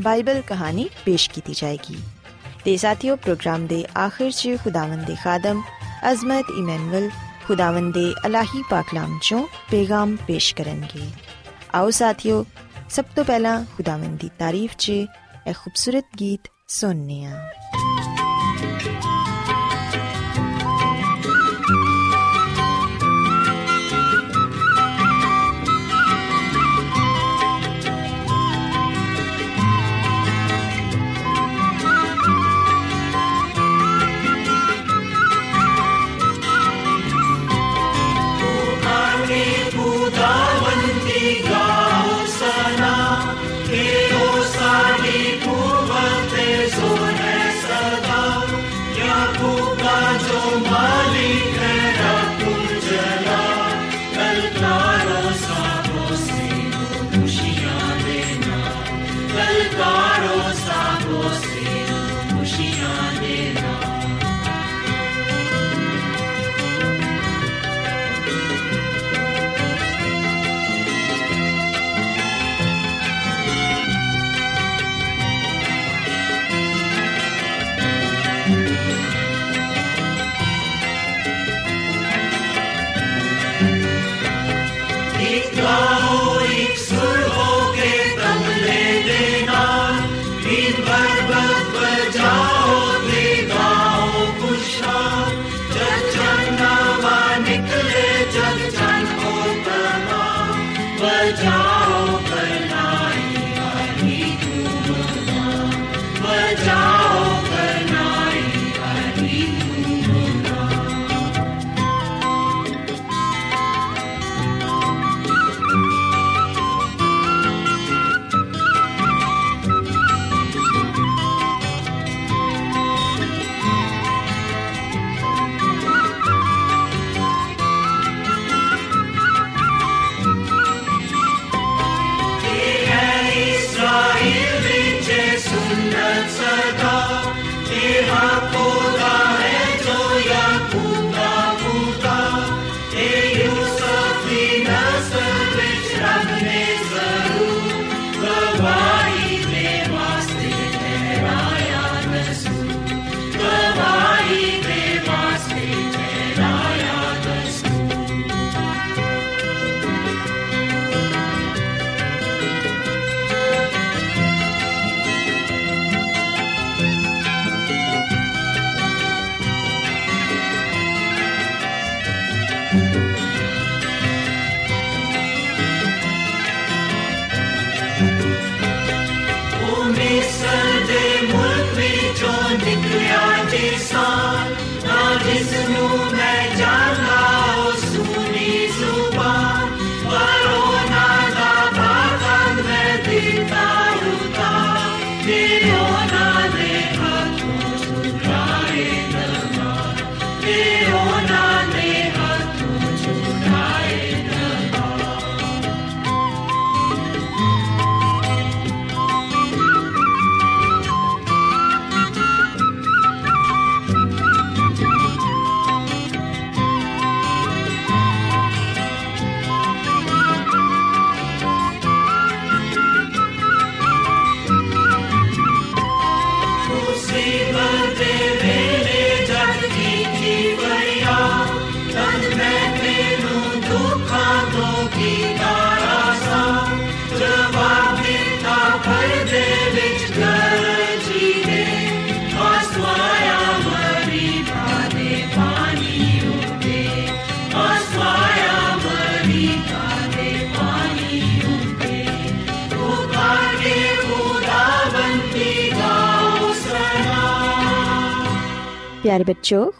Bible ਕਹਾਣੀ ਪੇਸ਼ ਕੀਤੀ ਜਾਏਗੀ ਤੇ ਸਾਥੀਓ ਪ੍ਰੋਗਰਾਮ ਦੇ ਆਖਿਰ 'ਚ ਖੁਦਾਵੰਦ ਦੇ ਖਾਦਮ ਅਜ਼ਮਤ ਇਮਨੁਅਲ ਖੁਦਾਵੰਦ ਦੇ ਅਲਾਹੀ ਪਾਕਲਾਮ ਚੋਂ ਪੈਗਾਮ ਪੇਸ਼ ਕਰਨਗੇ ਆਓ ਸਾਥੀਓ ਸਭ ਤੋਂ ਪਹਿਲਾਂ ਖੁਦਾਵੰਦ ਦੀ ਤਾਰੀਫ 'ਚ ਇਹ ਖੂਬਸੂਰਤ ਗੀਤ ਸੁਣਨੇ ਆ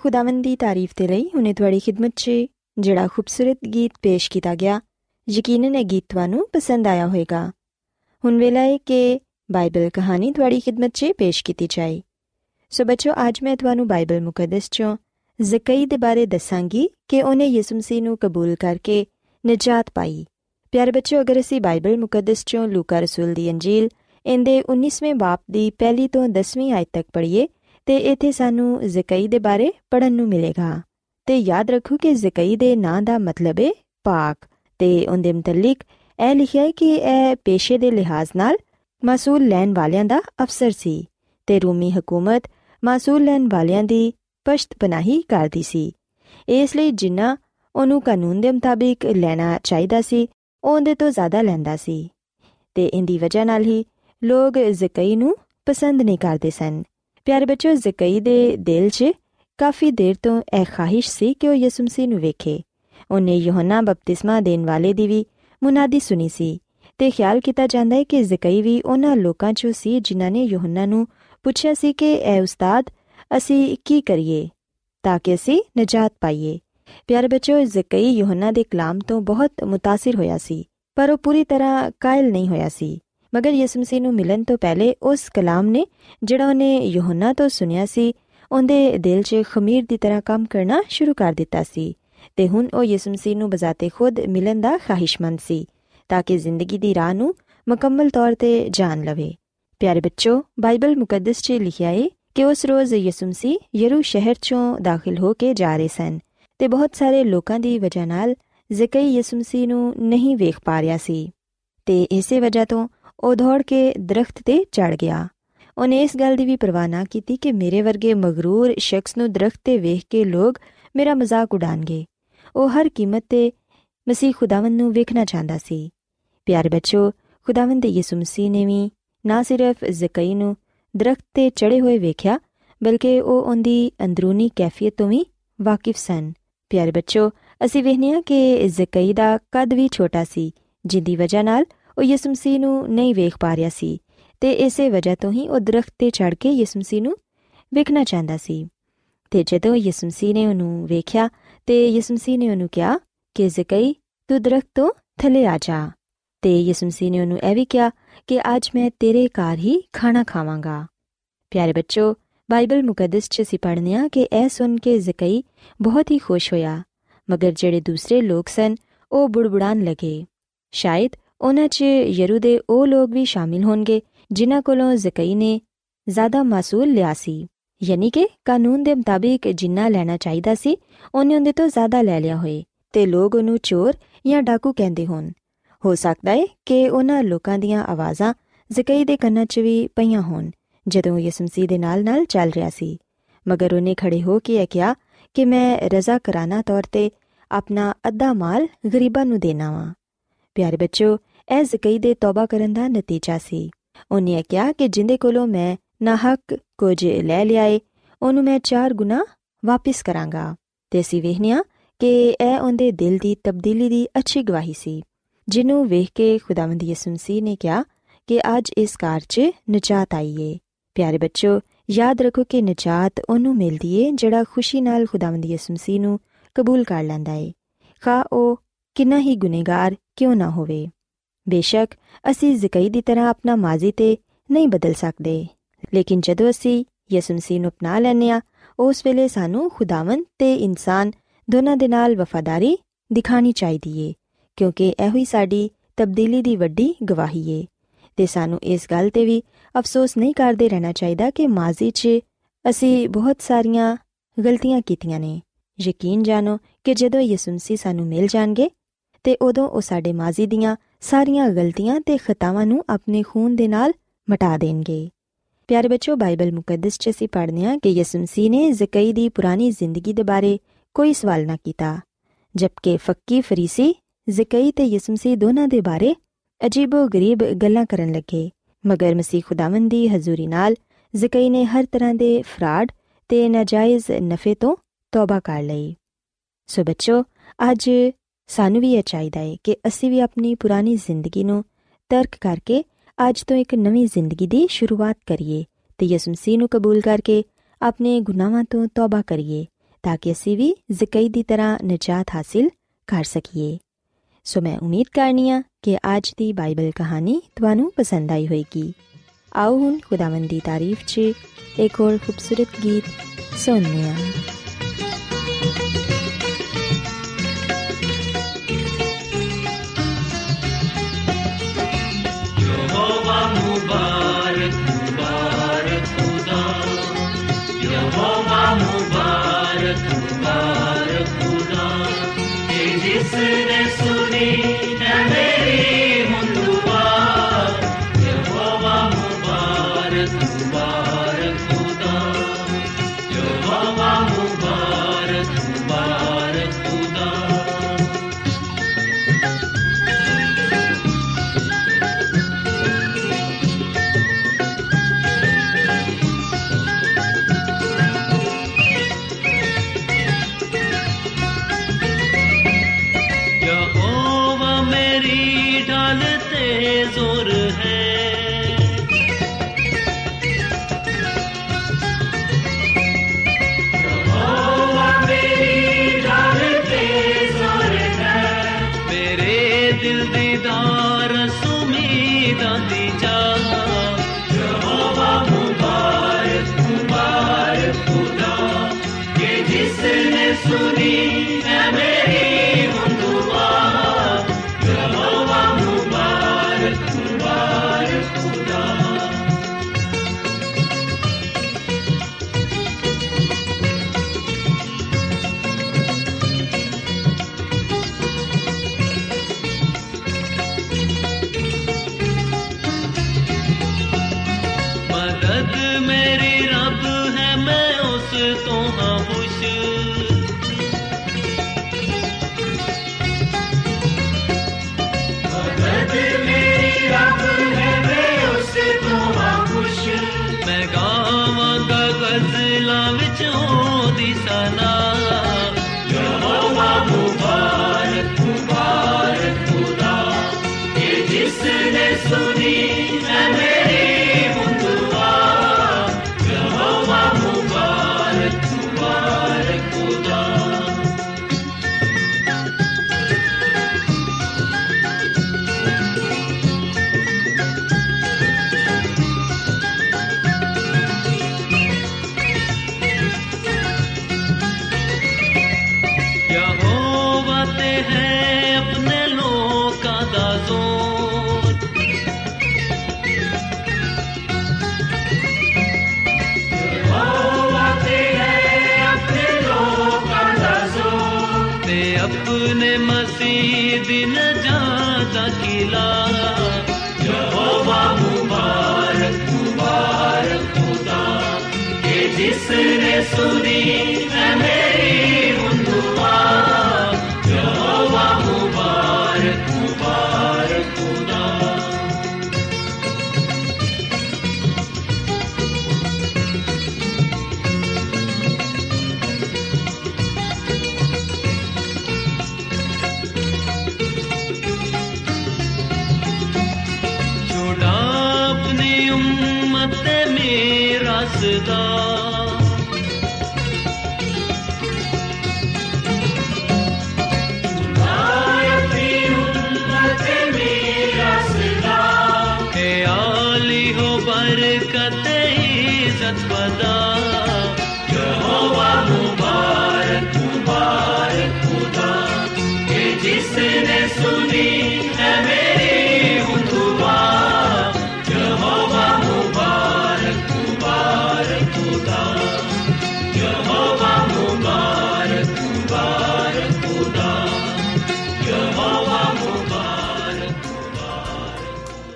ਖੁਦਾਵੰਦ ਦੀ ਤਾਰੀਫ ਤੇ ਲਈ ਹੁਨੇ ਤੁਹਾਡੀ ਖਿਦਮਤ 'ਚ ਜਿਹੜਾ ਖੂਬਸੂਰਤ ਗੀਤ ਪੇਸ਼ ਕੀਤਾ ਗਿਆ, ਯਕੀਨਨ ਇਹ ਗੀਤ ਤੁਹਾਨੂੰ ਪਸੰਦ ਆਇਆ ਹੋਵੇਗਾ। ਹੁਣ ਵੇਲਾ ਹੈ ਕਿ ਬਾਈਬਲ ਕਹਾਣੀ ਤੁਹਾਡੀ ਖਿਦਮਤ 'ਚ ਪੇਸ਼ ਕੀਤੀ ਜਾਏ। ਸੋ ਬੱਚੋ, ਅੱਜ ਮੈਂ ਤੁਹਾਨੂੰ ਬਾਈਬਲ ਮੁਕੱਦਸ 'ਚੋਂ ਜ਼ਕਈ ਦੇ ਬਾਰੇ ਦੱਸਾਂਗੀ ਕਿ ਉਹਨੇ ਯਿਸੂ ਮਸੀਹ ਨੂੰ ਕਬੂਲ ਕਰਕੇ ਨਜਾਤ ਪਾਈ। ਪਿਆਰੇ ਬੱਚੋ, ਅਗਰ ਅਸੀਂ ਬਾਈਬਲ ਮੁਕੱਦਸ 'ਚੋਂ ਲੂਕਾ ਰਸੂਲ ਦੀ ਅੰਜੀਲ, ਇਹਦੇ 19ਵੇਂ ਬਾਪ ਦੀ ਪਹਿਲੀ ਤੋਂ 10ਵੀਂ ਆਇਤ ਤੱਕ ਪੜ੍ਹੀਏ ਤੇ ਇਥੇ ਸਾਨੂੰ ਜ਼ਕਈ ਦੇ ਬਾਰੇ ਪੜਨ ਨੂੰ ਮਿਲੇਗਾ। ਤੇ ਯਾਦ ਰੱਖੋ ਕਿ ਜ਼ਕਈ ਦੇ ਨਾਂ ਦਾ ਮਤਲਬ ਹੈ ਪਾਕ ਤੇ ਉਹਦੇ ਮੁਤਲਕ ਇਹ ਲਿਖਿਆ ਹੈ ਕਿ ਇਹ ਪੇਸ਼ੇ ਦੇ ਲਿਹਾਜ਼ ਨਾਲ ਮਸੂਲ ਲੈਣ ਵਾਲਿਆਂ ਦਾ ਅਫਸਰ ਸੀ ਤੇ ਰੂਮੀ ਹਕੂਮਤ ਮਸੂਲ ਲੈਣ ਵਾਲਿਆਂ ਦੀ ਪਸ਼ਤ ਪਨਾਹੀ ਕਰਦੀ ਸੀ। ਇਸ ਲਈ ਜਿੰਨਾ ਉਹਨੂੰ ਕਾਨੂੰਨ ਦੇ ਮੁਤਾਬਿਕ ਲੈਣਾ ਚਾਹੀਦਾ ਸੀ, ਉਹ ਉਹਦੇ ਤੋਂ ਜ਼ਿਆਦਾ ਲੈਂਦਾ ਸੀ। ਤੇ ਇੰਦੀ ਵਜ੍ਹਾ ਨਾਲ ਹੀ ਲੋਕ ਜ਼ਕਈ ਨੂੰ ਪਸੰਦ ਨਹੀਂ ਕਰਦੇ ਸਨ। ਪਿਆਰੇ ਬੱਚਿਓ ਜ਼ਕਈ ਦੇ ਦਿਲ 'ਚ ਕਾਫੀ ਦੇਰ ਤੋਂ ਇਹ ਖਾਹਿਸ਼ ਸੀ ਕਿ ਉਹ ਯਿਸੂ ਮਸੀਹ ਨੂੰ ਵੇਖੇ। ਉਹਨੇ ਯੋਹਨਾ ਬਪਤਿਸਮਾ ਦੇਣ ਵਾਲੇ ਦੀ ਵੀ ਮੁਨਾਦੀ ਸੁਣੀ ਸੀ ਤੇ ਖਿਆਲ ਕੀਤਾ ਜਾਂਦਾ ਹੈ ਕਿ ਜ਼ਕਈ ਵੀ ਉਹਨਾਂ ਲੋਕਾਂ 'ਚੋਂ ਸੀ ਜਿਨ੍ਹਾਂ ਨੇ ਯੋਹਨਾ ਨੂੰ ਪੁੱਛਿਆ ਸੀ ਕਿ ਐ ਉਸਤਾਦ, ਅਸੀਂ ਕੀ ਕਰੀਏ ਤਾਂ ਕਿ ਅਸੀਂ ਨਜਾਤ ਪਾਈਏ? ਪਿਆਰੇ ਬੱਚਿਓ ਜ਼ਕਈ ਯੋਹਨਾ ਦੇ ਕਲਾਮ ਤੋਂ ਬਹੁਤ ਮੁਤਾਸਿਰ ਹੋਇਆ ਸੀ, ਪਰ ਉਹ ਪੂਰੀ ਤਰ੍ਹਾਂ ਕਾਇਲ ਨਹੀਂ ਹੋਇਆ ਸੀ। ਮਗਰ ਯਿਸੂ ਮਸੀਹ ਨੂੰ ਮਿਲਣ ਤੋਂ ਪਹਿਲੇ ਉਸ ਕਲਾਮ ਨੇ, ਜਿਹੜਾ ਉਹਨੇ ਯੋਹਨਾ ਤੋਂ ਸੁਨਿਆ ਸੀ, ਉਹਦੇ ਦਿਲ 'ਚ ਖਮੀਰ ਦੀ ਤਰ੍ਹਾਂ ਕੰਮ ਕਰਨਾ ਸ਼ੁਰੂ ਕਰ ਦਿੱਤਾ ਸੀ ਤੇ ਹੁਣ ਉਹ ਯਿਸੂ ਮਸੀਹ ਨੂੰ ਬਜ਼ਾਤੇ ਖੁਦ ਮਿਲਣ ਦਾ ਖਾਹਿਸ਼ਮੰਦ ਸੀ, ਤਾਂ ਕਿ ਜ਼ਿੰਦਗੀ ਦੀ ਰਾਹ ਨੂੰ ਮੁਕੰਮਲ ਤੌਰ ਤੇ ਜਾਣ ਲਵੇ। ਪਿਆਰੇ ਬੱਚੋ, ਬਾਈਬਲ ਮੁਕੱਦਸ 'ਚ ਲਿਖਿਆ ਹੈ ਕਿ ਉਸ ਰੋਜ਼ ਯਿਸੂ ਮਸੀਹ ਯਰੂ ਸ਼ਹਿਰ 'ਚੋਂ ਦਾਖਲ ਹੋ ਕੇ ਜਾ ਰਹੇ ਸਨ ਤੇ ਬਹੁਤ ਸਾਰੇ ਲੋਕਾਂ ਦੀ ਵਜ੍ਹਾ ਨਾਲ ਜ਼ਕਈ ਯਿਸੂ ਮਸੀਹ ਨੂੰ ਨਹੀਂ ਵੇਖ ਪਾ ਰਿਹਾ ਸੀ ਤੇ ਇਸੇ ਵਜ੍ਹਾ ਤੋਂ ਉਹ ਦੌੜ ਕੇ ਦਰਖਤ ਤੇ ਚੜ ਗਿਆ। ਉਹਨੇ ਇਸ ਗੱਲ ਦੀ ਵੀ ਪਰਵਾਹ ਨਾ ਕੀਤੀ ਕਿ ਮੇਰੇ ਵਰਗੇ ਮਗਰੂਰ ਸ਼ਖਸ ਨੂੰ ਦਰਖਤ ਤੇ ਵੇਖ ਕੇ ਲੋਕ ਮੇਰਾ ਮਜ਼ਾਕ ਉਡਾਣਗੇ ਉਹ ਹਰ ਕੀਮਤ ਤੇ ਮਸੀਹ ਖੁਦਾਵੰਦ ਨੂੰ ਵੇਖਣਾ ਚਾਹੁੰਦਾ ਸੀ। ਪਿਆਰੇ ਬੱਚੋ, ਖੁਦਾਵੰਦ ਯਿਸੂ ਮਸੀਹ ਨੇ ਵੀ ਨਾ ਸਿਰਫ ਜ਼ਕਈ ਨੂੰ ਦਰਖਤ ਤੇ ਚੜੇ ਹੋਏ ਵੇਖਿਆ, ਬਲਕਿ ਉਹ ਉਹਦੀ ਅੰਦਰੂਨੀ ਕੈਫੀਅਤ ਤੋਂ ਵੀ ਵਾਕਿਫ ਸਨ। ਪਿਆਰੇ ਬੱਚੋ, ਅਸੀਂ ਵੇਖਨੀਆ ਕਿ ਜ਼ਕਈ ਦਾ ਕੱਦ ਵੀ ਛੋਟਾ ਸੀ, ਜਿੰਦੀ ਵਜ੍ਹਾ ਨਾਲ ਉਹ ਯਿਸੂ ਮਸੀਹ ਨੂੰ ਨਹੀਂ ਵੇਖ ਪਾ ਰਿਹਾ ਸੀ ਤੇ ਇਸੇ ਵਜ੍ਹਾ ਤੋਂ ਹੀ ਉਹ ਦਰਖਤ ਤੇ ਚੜ ਕੇ ਯਿਸੂ ਮਸੀਹ ਨੂੰ ਵੇਖਣਾ ਚਾਹੁੰਦਾ ਸੀ। ਤੇ ਜਦੋਂ ਯਿਸੂ ਮਸੀਹ ਨੇ ਉਹਨੂੰ ਵੇਖਿਆ ਤੇ ਯਿਸੂ ਮਸੀਹ ਨੇ ਉਹਨੂੰ ਕਿਹਾ ਕਿ ਜ਼ਕਈ, ਤੂੰ ਦਰਖਤ ਤੋਂ ਥੱਲੇ ਆ ਜਾ। ਤੇ ਯਿਸੂ ਮਸੀਹ ਨੇ ਉਹਨੂੰ ਇਹ ਵੀ ਕਿਹਾ ਕਿ ਅੱਜ ਮੈਂ ਤੇਰੇ ਘਰ ਹੀ ਖਾਣਾ ਖਾਵਾਂਗਾ। ਪਿਆਰੇ ਬੱਚੋ, ਬਾਈਬਲ ਮੁਕੱਦਸ 'ਚ ਸੀ ਪੜ੍ਹਨਿਆ ਕਿ ਇਹ ਸੁਣ ਕੇ ਜ਼ਕਈ ਬਹੁਤ ਹੀ ਖੁਸ਼ ਹੋਇਆ, ਮਗਰ ਜਿਹੜੇ ਦੂਸਰੇ ਲੋਕ ਸਨ, ਉਹ ਬੁੜਬੁੜਾਨ ਲਗੇ। ਸ਼ਾਇਦ ਉਹਨਾਂ 'ਚ ਯਰੂ ਦੇ ਉਹ ਲੋਕ ਵੀ ਸ਼ਾਮਿਲ ਹੋਣਗੇ, ਜਿਨ੍ਹਾਂ ਕੋਲੋਂ ਜ਼ਕਈ ਨੇ ਜ਼ਿਆਦਾ ਮਾਸੂਲ ਲਿਆ ਸੀ। ਯਾਨੀ ਕਿ ਕਾਨੂੰਨ ਦੇ ਮੁਤਾਬਿਕ ਜਿੰਨਾ ਲੈਣਾ ਚਾਹੀਦਾ ਸੀ, ਉਹਨੇ ਉਹਦੇ ਤੋਂ ਜ਼ਿਆਦਾ ਲੈ ਲਿਆ ਹੋਏ, ਤੇ ਲੋਕ ਉਹਨੂੰ ਚੋਰ ਜਾਂ ਡਾਕੂ ਕਹਿੰਦੇ ਹੋਣ। ਹੋ ਸਕਦਾ ਹੈ ਕਿ ਉਹਨਾਂ ਲੋਕਾਂ ਦੀਆਂ ਆਵਾਜ਼ਾਂ ਜ਼ਕਈ ਦੇ ਕੰਨਾਂ 'ਚ ਵੀ ਪਈਆਂ ਹੋਣ, ਜਦੋਂ ਯਿਸੂ ਮਸੀਹ ਦੇ ਨਾਲ-ਨਾਲ ਚੱਲ ਰਿਹਾ ਸੀ। ਮਗਰ ਉਹਨੇ ਖੜੇ ਹੋ ਕੇ ਇਹ ਕਿਹਾ ਕਿ ਮੈਂ ਰਜ਼ਾ ਕਰਾਨਾ ਤੌਰ ਤੇ ਆਪਣਾ ਅੱਧਾ ਮਾਲ ਗਰੀਬਾਂ ਨੂੰ ਦੇਣਾ ਵਾਂ। ਪਿਆਰੇ ਬੱਚੋ ਇਹ ਜ਼ਕਈ ਦੇ ਤੌਬਾ ਕਰਨ ਦਾ ਨਤੀਜਾ ਸੀ। ਉਹਨੇ ਕਿਹਾ ਕਿ ਜਿੰਦੇ ਕੋਲੋਂ ਮੈਂ ਨਾ ਹੱਕ ਕੁਝ ਲੈ ਲਿਆਏ, ਉਹਨੂੰ ਮੈਂ ਚਾਰ ਗੁਣਾ ਵਾਪਸ ਕਰਾਂਗਾ। ਤੇ ਅਸੀਂ ਵੇਖਨੀਆ ਕਿ ਇਹ ਉਹਦੇ ਦਿਲ ਦੀ ਤਬਦੀਲੀ ਦੀ ਅੱਛੀ ਗਵਾਹੀ ਸੀ, ਜਿਹਨੂੰ ਵੇਖ ਕੇ ਖੁਦਾਵੰਦ ਯਿਸੂ ਮਸੀਹ ਨੇ ਕਿਹਾ ਕਿ ਅੱਜ ਇਸ ਕਾਰ 'ਚ ਨਜਾਤ ਆਈਏ ਪਿਆਰੇ ਬੱਚੋ ਯਾਦ ਰੱਖੋ ਕਿ ਨਜਾਤ ਉਹਨੂੰ ਮਿਲਦੀ ਏ, ਜਿਹੜਾ ਖੁਸ਼ੀ ਨਾਲ ਖੁਦਾਵੰਦ ਯਿਸੂ ਮਸੀਹ ਨੂੰ ਕਬੂਲ ਕਰ ਲੈਂਦਾ ਏ। ਖਾ, ਉਹ ਕਿੰਨਾ ਹੀ ਗੁਨੇਗਾਰ ਕਿਉਂ ਨਾ ਹੋਵੇ। ਬੇਸ਼ੱਕ, ਅਸੀਂ ਜ਼ਕਈ ਦੀ ਤਰ੍ਹਾਂ ਆਪਣਾ ਮਾਜ਼ੀ ਤੇ ਨਹੀਂ ਬਦਲ ਸਕਦੇ। ਲੇਕਿਨ ਜਦੋਂ ਅਸੀਂ ਯਿਸੂ ਮਸੀਹ ਨੂੰ ਅਪਣਾ ਲੈਨੇ ਆ ਉਸ ਵੇਲੇ ਸਾਨੂੰ ਖੁਦਾਵੰਦ ਤੇ ਇਨਸਾਨ ਦੋਨਾਂ ਦੇ ਨਾਲ ਵਫਾਦਾਰੀ ਦਿਖਾਣੀ ਚਾਹੀਦੀ ਏ, ਕਿਉਂਕਿ ਇਹੋ ਹੀ ਸਾਡੀ ਤਬਦੀਲੀ ਦੀ ਵੱਡੀ ਗਵਾਹੀ ਏ। ਤੇ ਸਾਨੂੰ ਇਸ ਗੱਲ ਤੇ ਵੀ ਅਫਸੋਸ ਨਹੀਂ ਕਰਦੇ ਰਹਿਣਾ ਚਾਹੀਦਾ ਕਿ ਮਾਜ਼ੀ 'ਚ ਅਸੀਂ ਬਹੁਤ ਸਾਰੀਆਂ ਗਲਤੀਆਂ ਕੀਤੀਆਂ ਨੇ। ਯਕੀਨ ਜਾਣੋ ਕਿ ਜਦੋਂ ਯਿਸੂ ਮਸੀਹ ਸਾਨੂੰ ਮਿਲ ਜਾਣਗੇ, ਤੇ ਉਦੋਂ ਉਹ ਸਾਡੇ ਮਾਜ਼ੀ ਦੀਆਂ ਸਾਰੀਆਂ ਗਲਤੀਆਂ ਤੇ ਖਤਾਵਾਂ ਨੂੰ ਆਪਣੇ ਖੂਨ ਦੇ ਨਾਲ ਮਿਟਾ ਦੇਣਗੇ। ਪਿਆਰੇ ਬੱਚੋ ਬਾਈਬਲ ਮੁਕੱਦਸ 'ਚ ਅਸੀਂ ਪੜ੍ਹਦੇ ਹਾਂ ਕਿ ਯਿਸੂ ਮਸੀਹ ਨੇ ਜ਼ਕਈ ਦੀ ਪੁਰਾਣੀ ਜ਼ਿੰਦਗੀ ਦੇ ਬਾਰੇ ਕੋਈ ਸਵਾਲ ਨਾ ਕੀਤਾ, ਜਦਕਿ ਫੱਕੀ ਫਰੀਸੀ ਜ਼ਕਈ ਤੇ ਯਿਸੂ ਮਸੀਹ ਦੋਨਾਂ ਦੇ ਬਾਰੇ ਅਜੀਬੋ ਗਰੀਬ ਗੱਲਾਂ ਕਰਨ ਲੱਗੇ। ਮਗਰ ਮਸੀਹ ਖੁਦਾਵੰਦ ਦੀ ਹਜ਼ੂਰੀ ਨਾਲ ਜ਼ਕਈ ਨੇ ਹਰ ਤਰ੍ਹਾਂ ਦੇ ਫਰਾਡ ਤੇ ਨਾਜਾਇਜ਼ ਨਫੇ ਤੋਂ ਤੌਬਾ ਕਰ ਲਈ। ਸੋ ਬੱਚੋ ਅੱਜ ਸਾਨੂੰ ਵੀ ਇਹ ਚਾਹੀਦਾ ਹੈ ਕਿ ਅਸੀਂ ਵੀ ਆਪਣੀ ਪੁਰਾਣੀ ਜ਼ਿੰਦਗੀ ਨੂੰ ਤਰਕ ਕਰਕੇ ਅੱਜ ਤੋਂ ਇੱਕ ਨਵੀਂ ਜ਼ਿੰਦਗੀ ਦੀ ਸ਼ੁਰੂਆਤ ਕਰੀਏ ਤੇ ਯਿਸੂ ਮਸੀਹ ਨੂੰ ਕਬੂਲ ਕਰਕੇ ਆਪਣੇ ਗੁਨਾਹਾਂ ਤੋਂ ਤੌਬਾ ਕਰੀਏ ਤਾਂ ਕਿ ਅਸੀਂ ਵੀ ਜ਼ਕਈ ਦੀ ਤਰ੍ਹਾਂ ਨਜਾਤ ਹਾਸਿਲ ਕਰ ਸਕੀਏ। ਸੋ ਮੈਂ ਉਮੀਦ ਕਰਨੀਆ ਕਿ ਅੱਜ ਦੀ ਬਾਈਬਲ ਕਹਾਣੀ ਤੁਹਾਨੂੰ ਪਸੰਦ ਆਈ ਹੋਵੇਗੀ। ਆਓ ਹੁਣ ਖੁਦਾਵੰਦ ਦੀ ਤਾਰੀਫ 'ਚ ਇੱਕ ਹੋਰ ਖੂਬਸੂਰਤ ਗੀਤ ਸੁਣਨੇ ਆ यहोवा मुबारक मुबारक खुदा यहोवा मुबारक मुबारक खुदा जिसने सुनी सुरी 告诉你。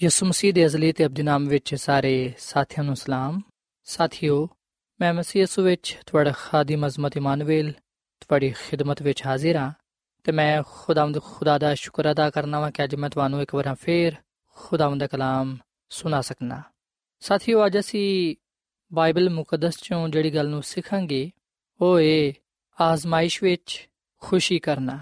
ਯਿਸੂ ਮਸੀਹ ਦੇ ਅਜ਼ਲੀ ਤੇ ਅਬਦੀ ਨਾਮ ਵਿੱਚ ਸਾਰੇ ਸਾਥੀਆਂ ਨੂੰ ਸਲਾਮ ਸਾਥਿਓ ਮੈਂ ਮਸੀਹ ਯਿਸੂ ਵਿੱਚ ਤੁਹਾਡਾ ਖਾਦਮ ਅਜ਼ਮਤ ਇਮਾਨੁਅਲ ਤੁਹਾਡੀ ਖਿਦਮਤ ਵਿੱਚ ਹਾਜ਼ਰ ਹਾਂ ਤੇ ਮੈਂ ਖੁਦਾਵੰਦ ਖੁਦਾ ਦਾ ਸ਼ੁਕਰ ਅਦਾ ਕਰਨਾ ਵਾਂ ਕਿ ਅੱਜ ਮੈਂ ਤੁਹਾਨੂੰ ਇੱਕ ਵਾਰ ਫੇਰ ਖੁਦਾਵੰਦ ਦਾ ਕਲਾਮ ਸੁਣਾ ਸਕਣਾ ਸਾਥੀਓ ਅੱਜ ਅਸੀਂ ਬਾਈਬਲ ਮੁਕੱਦਸ ਚੋਂ ਜਿਹੜੀ ਗੱਲ ਨੂੰ ਸਿੱਖਾਂਗੇ ਉਹ ਏ ਆਜ਼ਮਾਇਸ਼ ਵਿੱਚ ਖੁਸ਼ੀ ਕਰਨਾ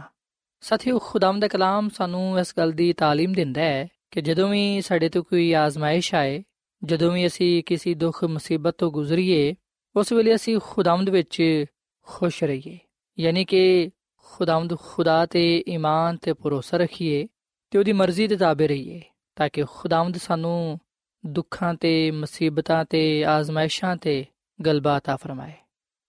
ਸਾਥੀਓ ਖੁਦਾਵੰਦ ਦਾ ਕਲਾਮ ਸਾਨੂੰ ਇਸ ਗੱਲ ਦੀ تعلیم ਦਿੰਦਾ ਹੈ ਕਿ ਜਦੋਂ ਵੀ ਸਾਡੇ ਤੇ ਕੋਈ ਆਜ਼ਮਾਇਸ਼ ਆਏ ਜਦੋਂ ਵੀ ਅਸੀਂ ਕਿਸੇ ਦੁੱਖ ਮੁਸੀਬਤ ਤੋਂ ਗੁਜ਼ਰੀਏ ਉਸ ਵੇਲੇ ਅਸੀਂ ਖੁਦਾਵੰਦ ਵਿੱਚ ਖੁਸ਼ ਰਹੀਏ ਯਾਨੀ ਕਿ ਖੁਦਾਵੰਦ ਖੁਦਾ ਤੇ ਈਮਾਨ ਤੇ ਭਰੋਸਾ ਰੱਖੀਏ ਤੇ ਉਹਦੀ ਮਰਜ਼ੀ ਦੇ ਤਾਬੇ ਰਹੀਏ ਤਾਂ ਕਿ ਖੁਦਾਵੰਦ ਸਾਨੂੰ ਦੁੱਖਾਂ ਤੇ ਮੁਸੀਬਤਾਂ ਤੇ ਆਜ਼ਮਾਇਸ਼ਾਂ ਤੇ ਗਲਬਾ عطا ਫਰਮਾਏ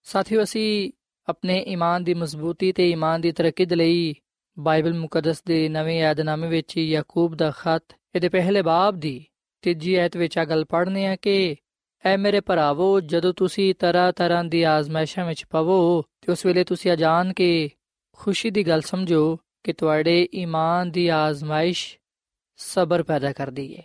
ਸਾਥੀਓ ਅਸੀਂ ਆਪਣੇ ਈਮਾਨ ਦੀ ਮਜ਼ਬੂਤੀ ਤੇ ਈਮਾਨ ਦੀ ਤਰੱਕੀ ਲਈ ਬਾਈਬਲ ਮੁਕੱਦਸ ਦੇ ਨਵੇਂ ਯਾਦਨਾਮੇ ਵਿੱਚ ਯਾਕੂਬ ਦਾ ਖਤ ਇਹਦੇ ਪਹਿਲੇ ਬਾਬ ਦੀ ਤੀਜੀ ਐਤ ਵਿੱਚ ਆ ਗੱਲ ਪੜ੍ਹਨੇ ਆ ਕਿ ਐ ਮੇਰੇ ਭਰਾਵੋ, ਜਦੋਂ ਤੁਸੀਂ ਤਰ੍ਹਾਂ ਤਰ੍ਹਾਂ ਦੀ ਆਜ਼ਮਾਇਸ਼ਾਂ ਵਿੱਚ ਪਵੋ, ਤੇ ਉਸ ਵੇਲੇ ਤੁਸੀਂ ਜਾਣ ਕੇ ਖੁਸ਼ੀ ਦੀ ਗੱਲ ਸਮਝੋ ਕਿ ਤੁਹਾਡੇ ਈਮਾਨ ਦੀ ਆਜ਼ਮਾਇਸ਼ ਸਬਰ ਪੈਦਾ ਕਰਦੀ ਏ।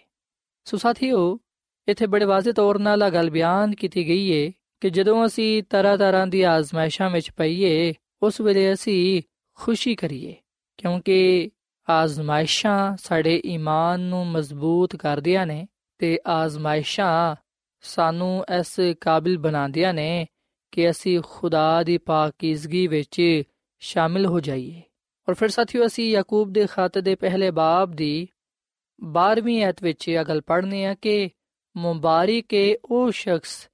ਸੋ ਸਾਥੀਓ, ਇੱਥੇ ਬੜੇ ਵਾਜ਼ਿਹ ਤੌਰ 'ਤੇ ਆ ਗੱਲ ਬਿਆਨ ਕੀਤੀ ਗਈ ਏ ਕਿ ਜਦੋਂ ਅਸੀਂ ਤਰ੍ਹਾਂ ਤਰ੍ਹਾਂ ਦੀ ਆਜ਼ਮਾਇਸ਼ਾਂ ਵਿੱਚ ਪਈਏ, ਉਸ ਵੇਲੇ ਅਸੀਂ ਖੁਸ਼ੀ ਕਰੀਏ। ਕਿਉਂਕਿ ਆਜ਼ਮਾਇਸ਼ਾਂ ਸਾਡੇ ਈਮਾਨ ਨੂੰ ਮਜ਼ਬੂਤ ਕਰਦੀਆਂ ਨੇ ਤੇ ਆਜ਼ਮਾਇਸ਼ਾਂ ਸਾਨੂੰ ਇਸ ਕਾਬਿਲ ਬਣਾਉਂਦੀਆਂ ਨੇ ਕਿ ਅਸੀਂ ਖੁਦਾ ਦੀ ਪਾਕੀਜ਼ਗੀ ਵਿੱਚ ਸ਼ਾਮਿਲ ਹੋ ਜਾਈਏ। ਔਰ ਫਿਰ ਸਾਥੀਓ, ਅਸੀਂ ਯਾਕੂਬ ਦੇ ਖਤ ਦੇ ਪਹਿਲੇ ਬਾਬ ਦੀ 12ਵੀਂ ਐਤ ਵਿੱਚ ਇਹ ਗੱਲ ਪੜ੍ਹਨੀ ਹੈ ਕਿ ਮੁਬਾਰਕ ਹੈ ਉਹ ਸ਼ਖਸ